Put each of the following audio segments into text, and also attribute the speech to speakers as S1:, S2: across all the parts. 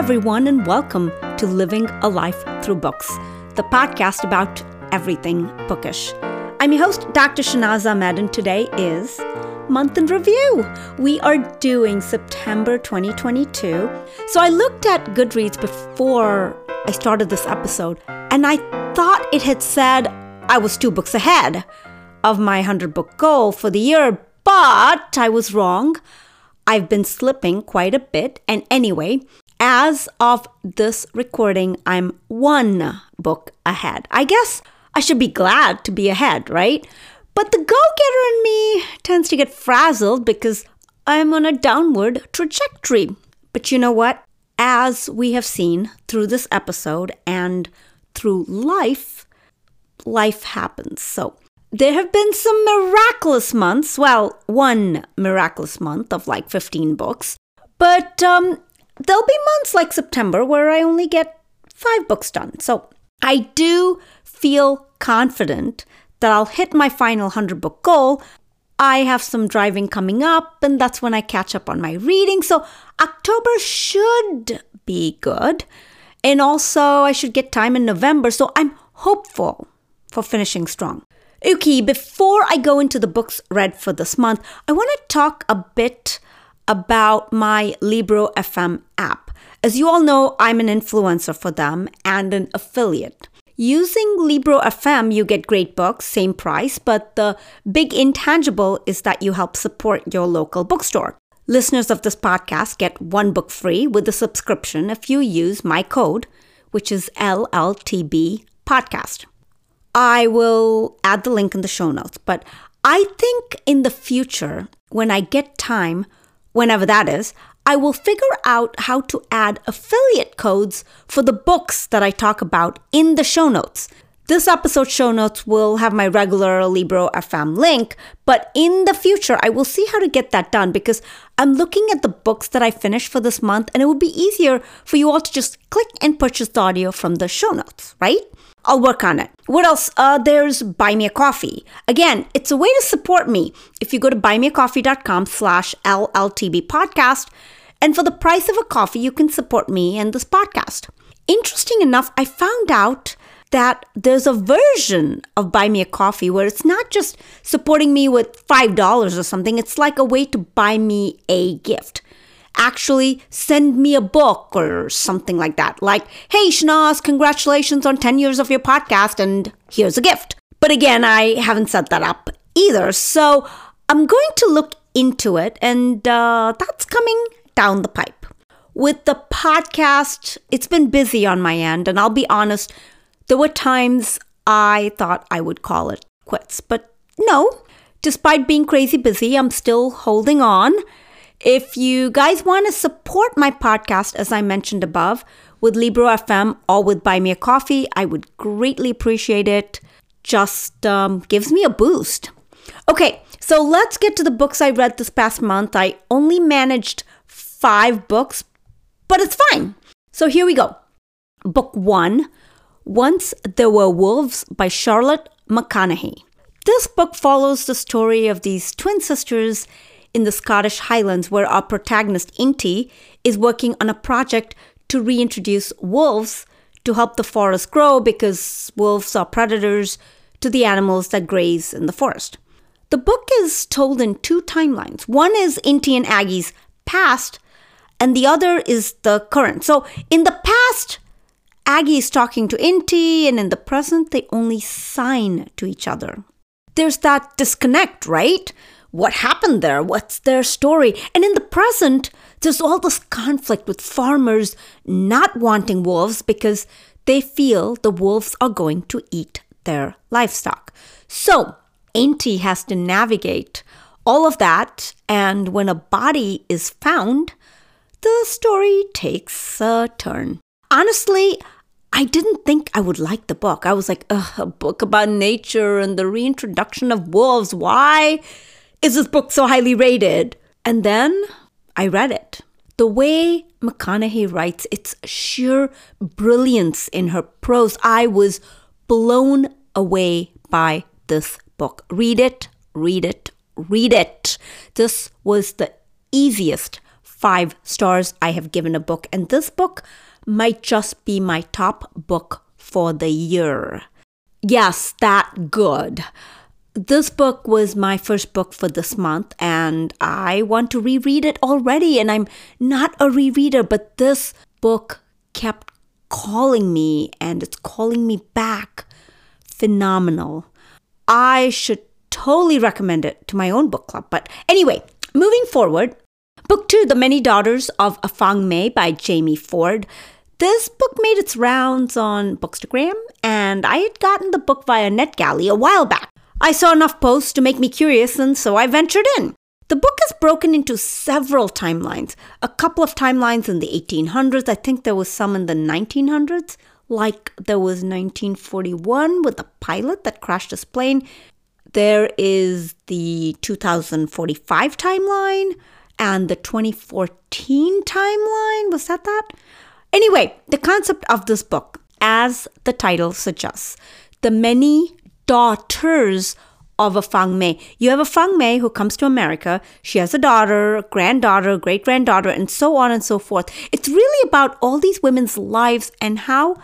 S1: everyone, and welcome to Living a Life Through Books, the podcast about everything bookish. I'm your host, Dr. Shahnaz Ahmed, and today is Month in Review. We are doing September 2022. So I looked at Goodreads before I started this episode, and I thought it had said I was two books ahead of my 100 book goal for the year, but I was wrong. I've been slipping quite a bit, and anyway, as of this recording, I'm one book ahead. I guess I should be glad to be ahead, right? But the go getter in me tends to get frazzled because I'm on a downward trajectory. But you know what? As we have seen through this episode and through life, life happens. So there have been some miraculous months. Well, one miraculous month of like 15 books. But um, there'll be months like September where I only get five books done. So I do feel confident that I'll hit my final 100 book goal. I have some driving coming up, and that's when I catch up on my reading. So October should be good. And also, I should get time in November. So I'm hopeful for finishing strong. Okay, before I go into the books read for this month, I want to talk a bit about my Libro FM app. As you all know, I'm an influencer for them and an affiliate. Using Libro FM, you get great books, same price, but the big intangible is that you help support your local bookstore. Listeners of this podcast get one book free with a subscription if you use my code, which is LLTB podcast. I will add the link in the show notes, but I think in the future, when I get time, whenever that is, I will figure out how to add affiliate codes for the books that I talk about in the show notes. This episode show notes will have my regular Libro FM link, but in the future, I will see how to get that done because I'm looking at the books that I finished for this month, and it would be easier for you all to just click and purchase the audio from the show notes, right? I'll work on it. What else? Uh, there's Buy Me a Coffee. Again, it's a way to support me. If you go to buymeacoffee.com slash LLTB podcast, and for the price of a coffee, you can support me and this podcast. Interesting enough, I found out that there's a version of Buy Me a Coffee where it's not just supporting me with $5 or something, it's like a way to buy me a gift actually send me a book or something like that. Like, hey, Shahnaz, congratulations on 10 years of your podcast, and here's a gift. But again, I haven't set that up either. So I'm going to look into it, and uh, that's coming down the pipe. With the podcast, it's been busy on my end, and I'll be honest, there were times I thought I would call it quits. But no, despite being crazy busy, I'm still holding on if you guys want to support my podcast, as I mentioned above, with Libro FM or with Buy Me a Coffee, I would greatly appreciate it. Just um, gives me a boost. Okay, so let's get to the books I read this past month. I only managed five books, but it's fine. So here we go. Book one Once There Were Wolves by Charlotte McConaghy. This book follows the story of these twin sisters in the Scottish Highlands, where our protagonist, Inti, is working on a project to reintroduce wolves to help the forest grow because wolves are predators to the animals that graze in the forest. The book is told in two timelines. One is Inti and Aggie's past, and the other is the current. So in the past, Aggie is talking to Inti, and in the present, they only sign to each other. There's that disconnect, right? what happened there, what's their story. And in the present, there's all this conflict with farmers not wanting wolves because they feel the wolves are going to eat their livestock. So, Inti has to navigate all of that, and when a body is found, the story takes a turn. Honestly, I didn't think I would like the book. I was like, a book about nature and the reintroduction of wolves. Why? is this book so highly rated? And then I read it. The way McConaghy writes, it's sheer brilliance in her prose. I was blown away by this book. Read it, read it, read it. This was the easiest, five stars I have given a book. And this book might just be my top book for the year. Yes, that good. This book was my first book for this month, and I want to reread it already. And I'm not a rereader, but this book kept calling me, and it's calling me back. Phenomenal. I should totally recommend it to my own book club. But anyway, moving forward, book two, The Many Daughters of Afong Moy by Jamie Ford. This book made its rounds on Bookstagram, and I had gotten the book via NetGalley a while back. I saw enough posts to make me curious, and so I ventured in. The book is broken into several timelines. A couple of timelines in the 1800s. I think there was some in the 1900s. Like there was 1941 with the pilot that crashed his plane. There is the 2045 timeline and the 2014 timeline. Was that that? Anyway, the concept of this book, as the title suggests, the many daughters of Afong Moy. You have Afong Moy who comes to America. She has a daughter, a granddaughter, great granddaughter, and so on and so forth. It's really about all these women's lives and how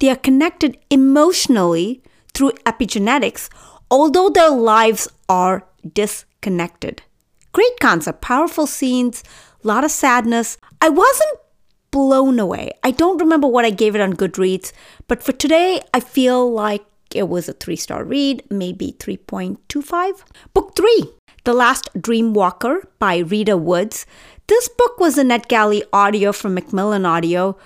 S1: they are connected emotionally through epigenetics, although their lives are disconnected. Great concept, powerful scenes, a lot of sadness. I wasn't blown away. I don't remember what I gave it on Goodreads, but for today, I feel like it was a three star read, maybe 3.25. Book three, The Last Dreamwalker by Rita Woods. This book was a NetGalley audio from Macmillan Audio.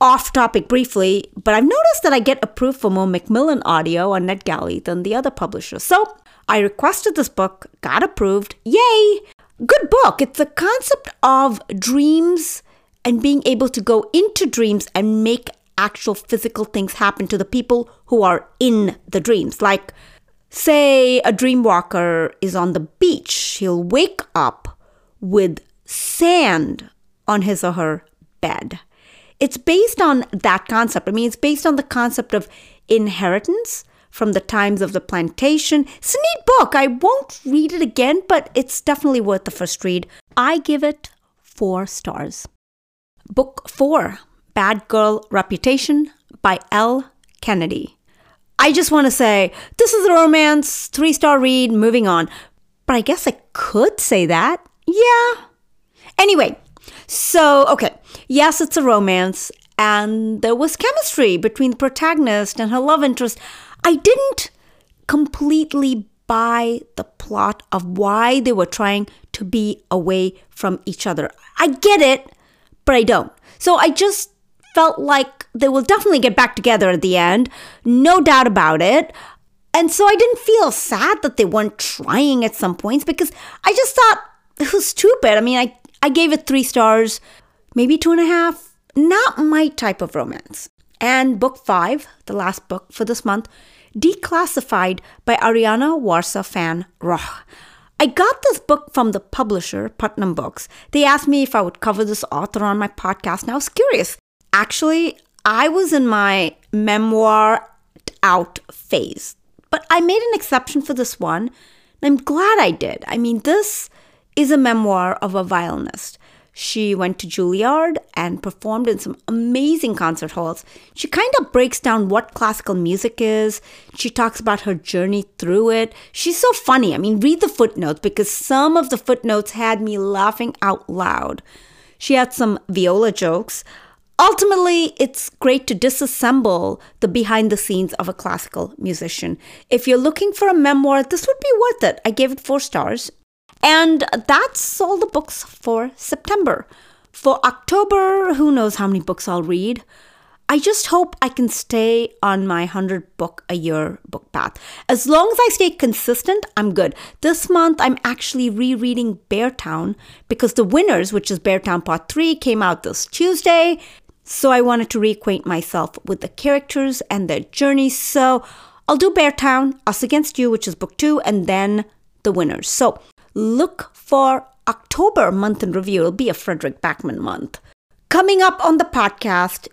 S1: Off topic briefly, but I've noticed that I get approved for more Macmillan audio on NetGalley than the other publishers. So I requested this book, got approved. Yay! Good book. It's the concept of dreams and being able to go into dreams and make actual physical things happen to the people who are in the dreams. Like, say, a dream walker is on the beach, he'll wake up with sand on his or her bed. It's based on that concept. I mean, it's based on the concept of inheritance from the times of the plantation. It's a neat book. I won't read it again, but it's definitely worth the first read. I give it four stars. Book four Bad Girl Reputation by Elle Kennedy. I just want to say, this is a romance, three star read, moving on. But I guess I could say that. Yeah. Anyway, so, okay, yes, it's a romance, and there was chemistry between the protagonist and her love interest. I didn't completely buy the plot of why they were trying to be away from each other. I get it, but I don't. So I just felt like they will definitely get back together at the end, no doubt about it. And so I didn't feel sad that they weren't trying at some points because I just thought it was stupid. I mean, I, I gave it three stars, maybe two and a half. Not my type of romance. And book five, the last book for this month, Declassified by Ariana Warsa Fan Roch. I got this book from the publisher, Putnam Books. They asked me if I would cover this author on my podcast, and I was curious. Actually, I was in my memoir out phase, but I made an exception for this one. And I'm glad I did. I mean, this is a memoir of a violinist. She went to Juilliard and performed in some amazing concert halls. She kind of breaks down what classical music is. She talks about her journey through it. She's so funny. I mean, read the footnotes because some of the footnotes had me laughing out loud. She had some viola jokes. Ultimately, it's great to disassemble the behind the scenes of a classical musician. If you're looking for a memoir, this would be worth it. I gave it four stars. And that's all the books for September. For October, who knows how many books I'll read. I just hope I can stay on my 100 book a year book path. As long as I stay consistent, I'm good. This month, I'm actually rereading Beartown because The Winners, which is Beartown Part 3, came out this Tuesday. So I wanted to reacquaint myself with the characters and their journeys. So I'll do Beartown, Us Against You, which is book two, and then The Winners. So look for October month in review. It'll be a Fredrik Backman month. Coming up on the podcast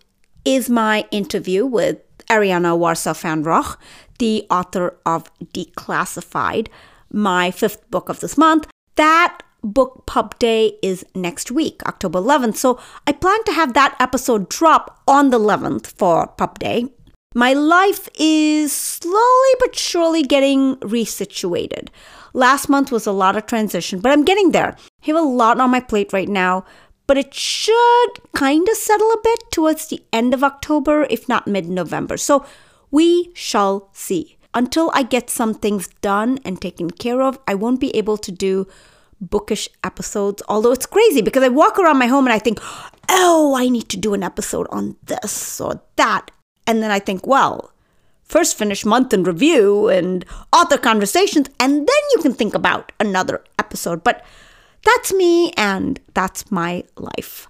S1: is my interview with Arianna Warsaw-Fan Rauch, the author of Declassified, my fifth book of this month. That Book Pub Day is next week, October 11th. So I plan to have that episode drop on the 11th for Pub Day. My life is slowly but surely getting resituated. Last month was a lot of transition, but I'm getting there. I have a lot on my plate right now, but it should kind of settle a bit towards the end of October, if not mid November. So we shall see. Until I get some things done and taken care of, I won't be able to do bookish episodes. Although it's crazy because I walk around my home and I think, oh, I need to do an episode on this or that. And then I think, well, first finish month in review and author conversations, and then you can think about another episode. But that's me and that's my life.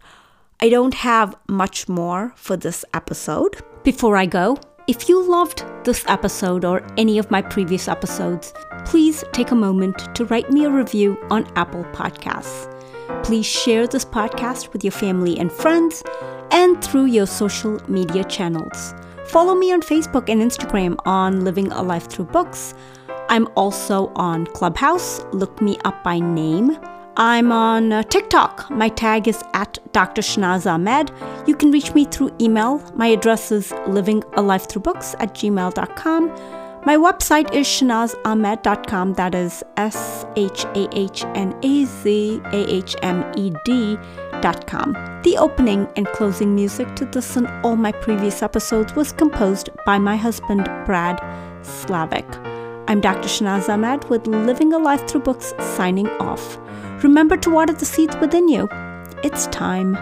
S1: I don't have much more for this episode. Before I go, if you loved this episode or any of my previous episodes, please take a moment to write me a review on Apple Podcasts. Please share this podcast with your family and friends and through your social media channels. Follow me on Facebook and Instagram on Living a Life Through Books. I'm also on Clubhouse. Look me up by name. I'm on uh, TikTok. My tag is at Dr. Shahnaz Ahmed. You can reach me through email. My address is livingalifethroughbooks at gmail.com. My website is shahnazahmed.com. That is S H A H N A Z A H M E The opening and closing music to this and all my previous episodes was composed by my husband, Brad Slavic. I'm Dr. Shahnaz Ahmed with Living a Life Through Books signing off. Remember to water the seeds within you. It's time.